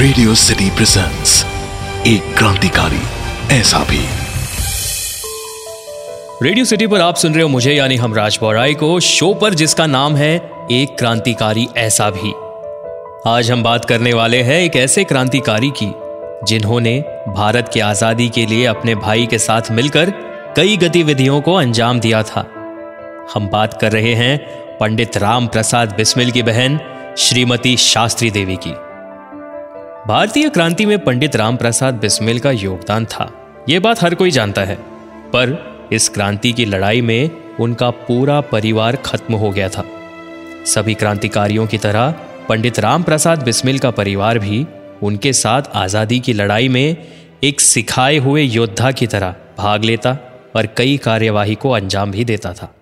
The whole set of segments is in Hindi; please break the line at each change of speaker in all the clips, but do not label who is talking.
रेडियो सिटी प्रेजेंट्स एक क्रांतिकारी, ऐसा भी।
रेडियो सिटी पर आप सुन रहे हो मुझे, यानी हम राज को, शो पर जिसका नाम है एक क्रांतिकारी, ऐसा भी। आज हम बात करने वाले हैं एक ऐसे क्रांतिकारी की, जिन्होंने भारत की आज़ादी के लिए अपने भाई के साथ मिलकर कई गतिविधियों को अंजाम दिया था। हम बात कर रहे हैं पंडित राम प्रसाद बिस्मिल की बहन, श्रीमती शास्त्री देवी की। भारतीय क्रांति में पंडित राम प्रसाद बिस्मिल का योगदान था। यह बात हर कोई जानता है। पर इस क्रांति की लड़ाई में उनका पूरा परिवार खत्म हो गया था। सभी क्रांतिकारियों की तरह पंडित राम प्रसाद बिस्मिल का परिवार भी उनके साथ आज़ादी की लड़ाई में एक सिखाए हुए योद्धा की तरह भाग लेता और कई कार्यवाही को अंजाम भी देता था।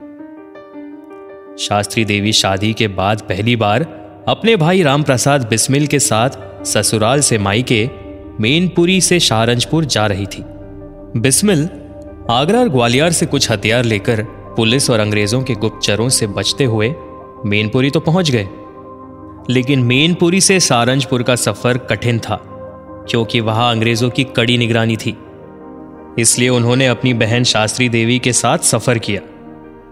शास्त्री देवी शादी के बाद पहली बार अपने भाई राम प्रसाद बिस्मिल के साथ ससुराल से मायके मेनपुरी से शाहरंजपुर जा रही थी। बिस्मिल आगरा और ग्वालियर से कुछ हथियार लेकर पुलिस और अंग्रेज़ों के गुप्तचरों से बचते हुए मेनपुरी तो पहुँच गए। लेकिन मेनपुरी से सारंजपुर का सफ़र कठिन था, क्योंकि वहाँ अंग्रेज़ों की कड़ी निगरानी थी। इसलिए उन्होंने अपनी बहन शास्त्री देवी के साथ सफ़र किया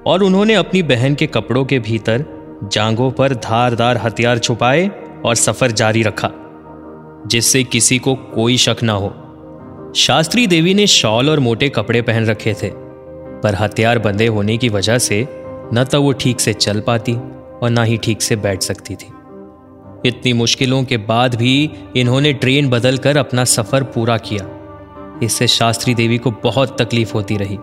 और उन्होंने अपनी बहन के कपड़ों के भीतर जांगों पर धारदार हथियार छुपाए और सफ़र जारी रखा। जिससे किसी को कोई शक ना हो। शास्त्री देवी ने शॉल और मोटे कपड़े पहन रखे थे, पर हथियार बंधे होने की वजह से न तो वो ठीक से चल पाती और ना ही ठीक से बैठ सकती थी। इतनी मुश्किलों के बाद भी इन्होंने ट्रेन बदलकर अपना सफ़र पूरा किया। इससे शास्त्री देवी को बहुत तकलीफ़ होती रही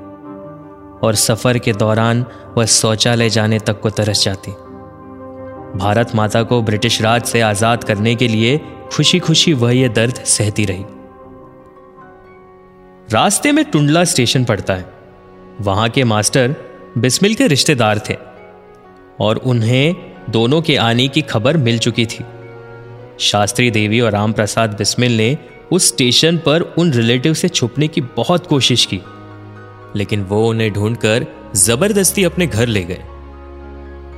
और सफ़र के दौरान वह शौचालय जाने तक को तरस जाती। भारत माता को ब्रिटिश राज से आज़ाद करने के लिए खुशी खुशी वह यह दर्द सहती रही। रास्ते में टुंडला स्टेशन पड़ता है। वहाँ के मास्टर बिस्मिल के रिश्तेदार थे और उन्हें दोनों के आने की खबर मिल चुकी थी। शास्त्री देवी और राम प्रसाद बिस्मिल ने उस स्टेशन पर उन रिलेटिव से छुपने की बहुत कोशिश की, लेकिन वो उन्हें ढूंढकर ज़बरदस्ती अपने घर ले गए।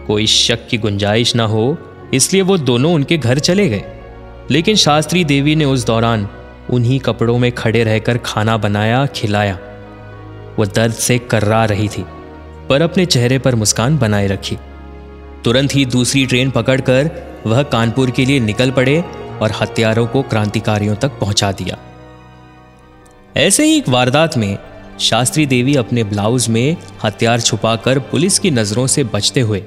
कोई शक की गुंजाइश ना हो, इसलिए वो दोनों उनके घर चले गए। लेकिन शास्त्री देवी ने उस दौरान उन्हीं कपड़ों में खड़े रहकर खाना बनाया, खिलाया। वो दर्द से कर्रा रही थी, पर अपने चेहरे पर मुस्कान बनाए रखी। तुरंत ही दूसरी ट्रेन पकड़कर वह कानपुर के लिए निकल पड़े और हत्यारों को क्रांतिकारियों तक पहुँचा दिया। ऐसे ही एक वारदात में शास्त्री देवी अपने ब्लाउज में हथियार छुपाकर पुलिस की नज़रों से बचते हुए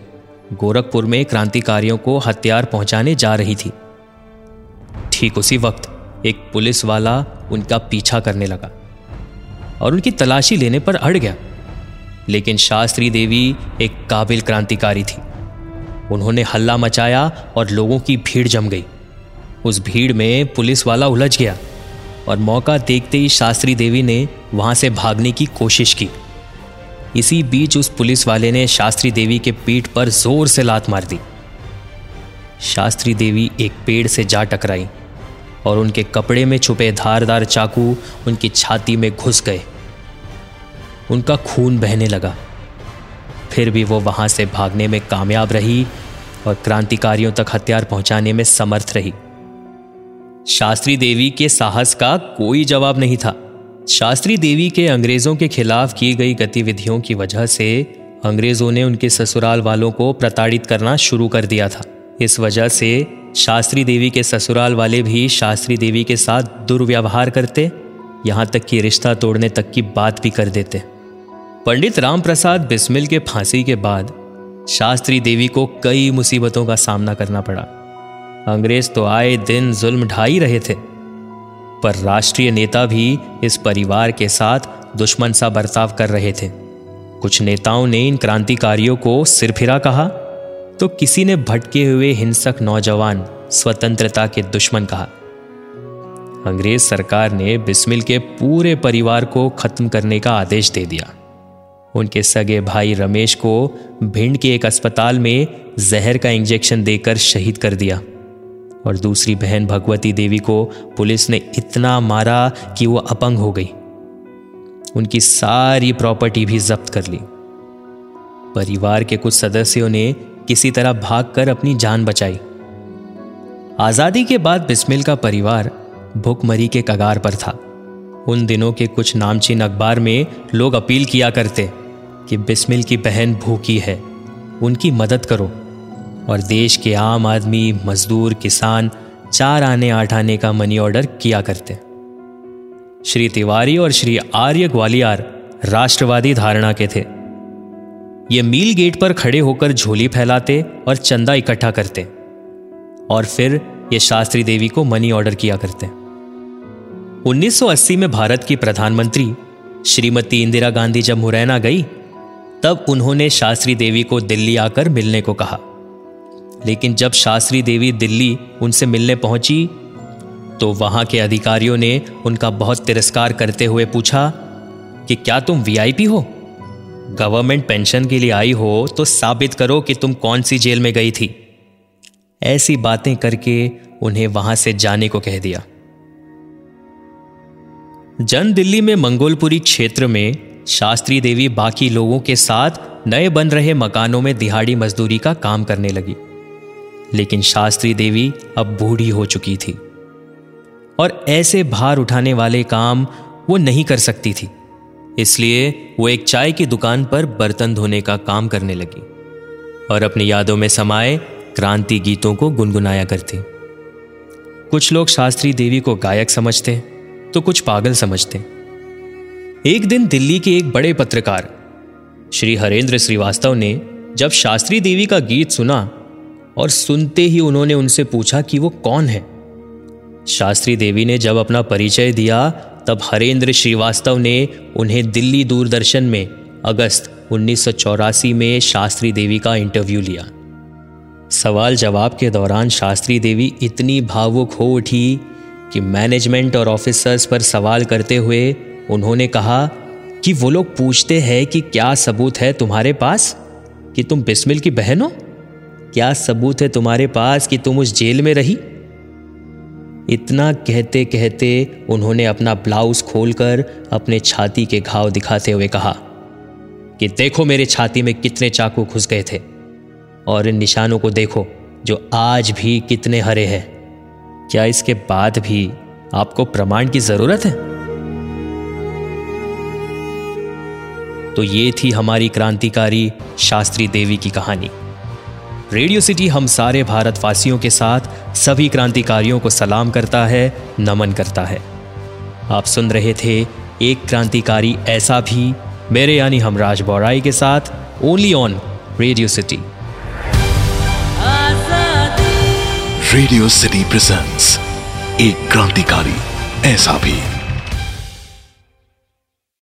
गोरखपुर में क्रांतिकारियों को हथियार पहुँचाने जा रही थी। ठीक उसी वक्त एक पुलिस वाला उनका पीछा करने लगा और उनकी तलाशी लेने पर अड़ गया। लेकिन शास्त्री देवी एक काबिल क्रांतिकारी थी। उन्होंने हल्ला मचाया और लोगों की भीड़ जम गई। उस भीड़ में पुलिस वाला उलझ गया और मौका देखते ही शास्त्री देवी ने वहाँ से भागने की कोशिश की। इसी बीच उस पुलिस वाले ने शास्त्री देवी के पीठ पर ज़ोर से लात मार दी। शास्त्री देवी एक पेड़ से जा टकराई। और उनके कपड़े में छुपे धारदार चाकू उनकी छाती में घुस गए। उनका खून बहने लगा। फिर भी वो वहाँ से भागने में कामयाब रही और क्रांतिकारियों तक हथियार पहुँचाने में समर्थ रही। शास्त्री देवी के साहस का कोई जवाब नहीं था। शास्त्री देवी के अंग्रेज़ों के खिलाफ की गई गतिविधियों की वजह से अंग्रेज़ों ने उनके ससुराल वालों को प्रताड़ित करना शुरू कर दिया था। इस वजह से शास्त्री देवी के ससुराल वाले भी शास्त्री देवी के साथ दुर्व्यवहार करते, यहाँ तक कि रिश्ता तोड़ने तक की बात भी कर देते। पंडित राम प्रसाद बिस्मिल के फांसी के बाद शास्त्री देवी को कई मुसीबतों का सामना करना पड़ा। अंग्रेज़ तो आए दिन जुल्म ढाई रहे थे, पर राष्ट्रीय नेता भी इस परिवार के साथ दुश्मन सा बर्ताव कर रहे थे। कुछ नेताओं ने इन क्रांतिकारियों को सिरफिरा कहा तो किसी ने भटके हुए हिंसक नौजवान स्वतंत्रता के दुश्मन कहा। अंग्रेज़ सरकार ने बिस्मिल के पूरे परिवार को खत्म करने का आदेश दे दिया। उनके सगे भाई रमेश को भिंड के एक अस्पताल में जहर का इंजेक्शन देकर शहीद कर दिया। और दूसरी बहन भगवती देवी को पुलिस ने इतना मारा कि वो अपंग हो गई। उनकी सारी प्रॉपर्टी भी जब्त कर ली। परिवार के कुछ सदस्यों ने किसी तरह भागकर अपनी जान बचाई। आज़ादी के बाद बिस्मिल का परिवार भूखमरी के कगार पर था। उन दिनों के कुछ नामचीन अखबार में लोग अपील किया करते कि बिस्मिल की बहन भूखी है, उनकी मदद करो और देश के आम आदमी, मजदूर, किसान, चार आने, आठ आने का मनी ऑर्डर किया करते। श्री तिवारी और श्री आर्य ग्वालियर राष्ट्रवादी धारणा के थे। ये मील गेट पर खड़े होकर झोली फैलाते और चंदा इकट्ठा करते और फिर ये शास्त्री देवी को मनी ऑर्डर किया करते। 1980 में भारत की प्रधानमंत्री श्रीमती इंदिरा गांधी जब मुरैना गई, तब उन्होंने शास्त्री देवी को दिल्ली आकर मिलने को कहा। लेकिन जब शास्त्री देवी दिल्ली उनसे मिलने पहुँची तो वहाँ के अधिकारियों ने उनका बहुत तिरस्कार करते हुए पूछा कि क्या तुम वीआईपी हो? गवर्नमेंट पेंशन के लिए आई हो तो साबित करो कि तुम कौन सी जेल में गई थी। ऐसी बातें करके उन्हें वहाँ से जाने को कह दिया। जन दिल्ली में मंगोलपुरी क्षेत्र में शास्त्री देवी बाकी लोगों के साथ नए बन रहे मकानों में दिहाड़ी मजदूरी का काम करने लगी। लेकिन शास्त्री देवी अब बूढ़ी हो चुकी थी। और ऐसे भार उठाने वाले काम वो नहीं कर सकती थी। इसलिए वो एक चाय की दुकान पर बर्तन धोने का काम करने लगी और अपनी यादों में समाये क्रांति गीतों को गुनगुनाया करती। कुछ लोग शास्त्री देवी को गायक समझते तो कुछ पागल समझते। एक दिन दिल्ली के एक बड़े पत्रकार, श्री हरेंद्र श्रीवास्तव ने जब शास्त्री देवी का गीत सुना और सुनते ही उन्होंने उनसे पूछा कि वो कौन है, शास्त्री देवी ने जब अपना परिचय दिया तब हरेंद्र श्रीवास्तव ने उन्हें दिल्ली दूरदर्शन में अगस्त उन्नीस सौ चौरासी में शास्त्री देवी का इंटरव्यू लिया। सवाल जवाब के दौरान शास्त्री देवी इतनी भावुक हो उठी कि मैनेजमेंट और ऑफिसर्स पर सवाल करते हुए उन्होंने कहा कि वो लोग पूछते हैं कि क्या सबूत है तुम्हारे पास? कि तुम बिस्मिल की बहन हो? क्या सबूत है तुम्हारे पास कि तुम उस जेल में रही? इतना कहते कहते उन्होंने अपना ब्लाउज खोलकर अपने छाती के घाव दिखाते हुए कहा कि देखो मेरे छाती में कितने चाकू घुस गए थे और इन निशानों को देखो जो आज भी कितने हरे हैं। क्या इसके बाद भी आपको प्रमाण की ज़रूरत है? तो ये थी हमारी क्रांतिकारी शास्त्री देवी की कहानी। रेडियो सिटी हम सारे भारतवासियों के साथ सभी क्रांतिकारियों को सलाम करता है, नमन करता है। आप सुन रहे थे एक क्रांतिकारी ऐसा भी, मेरे यानी हमराज बौराई के साथ only on radio city.
Radio city presents एक क्रांतिकारी ऐसा भी।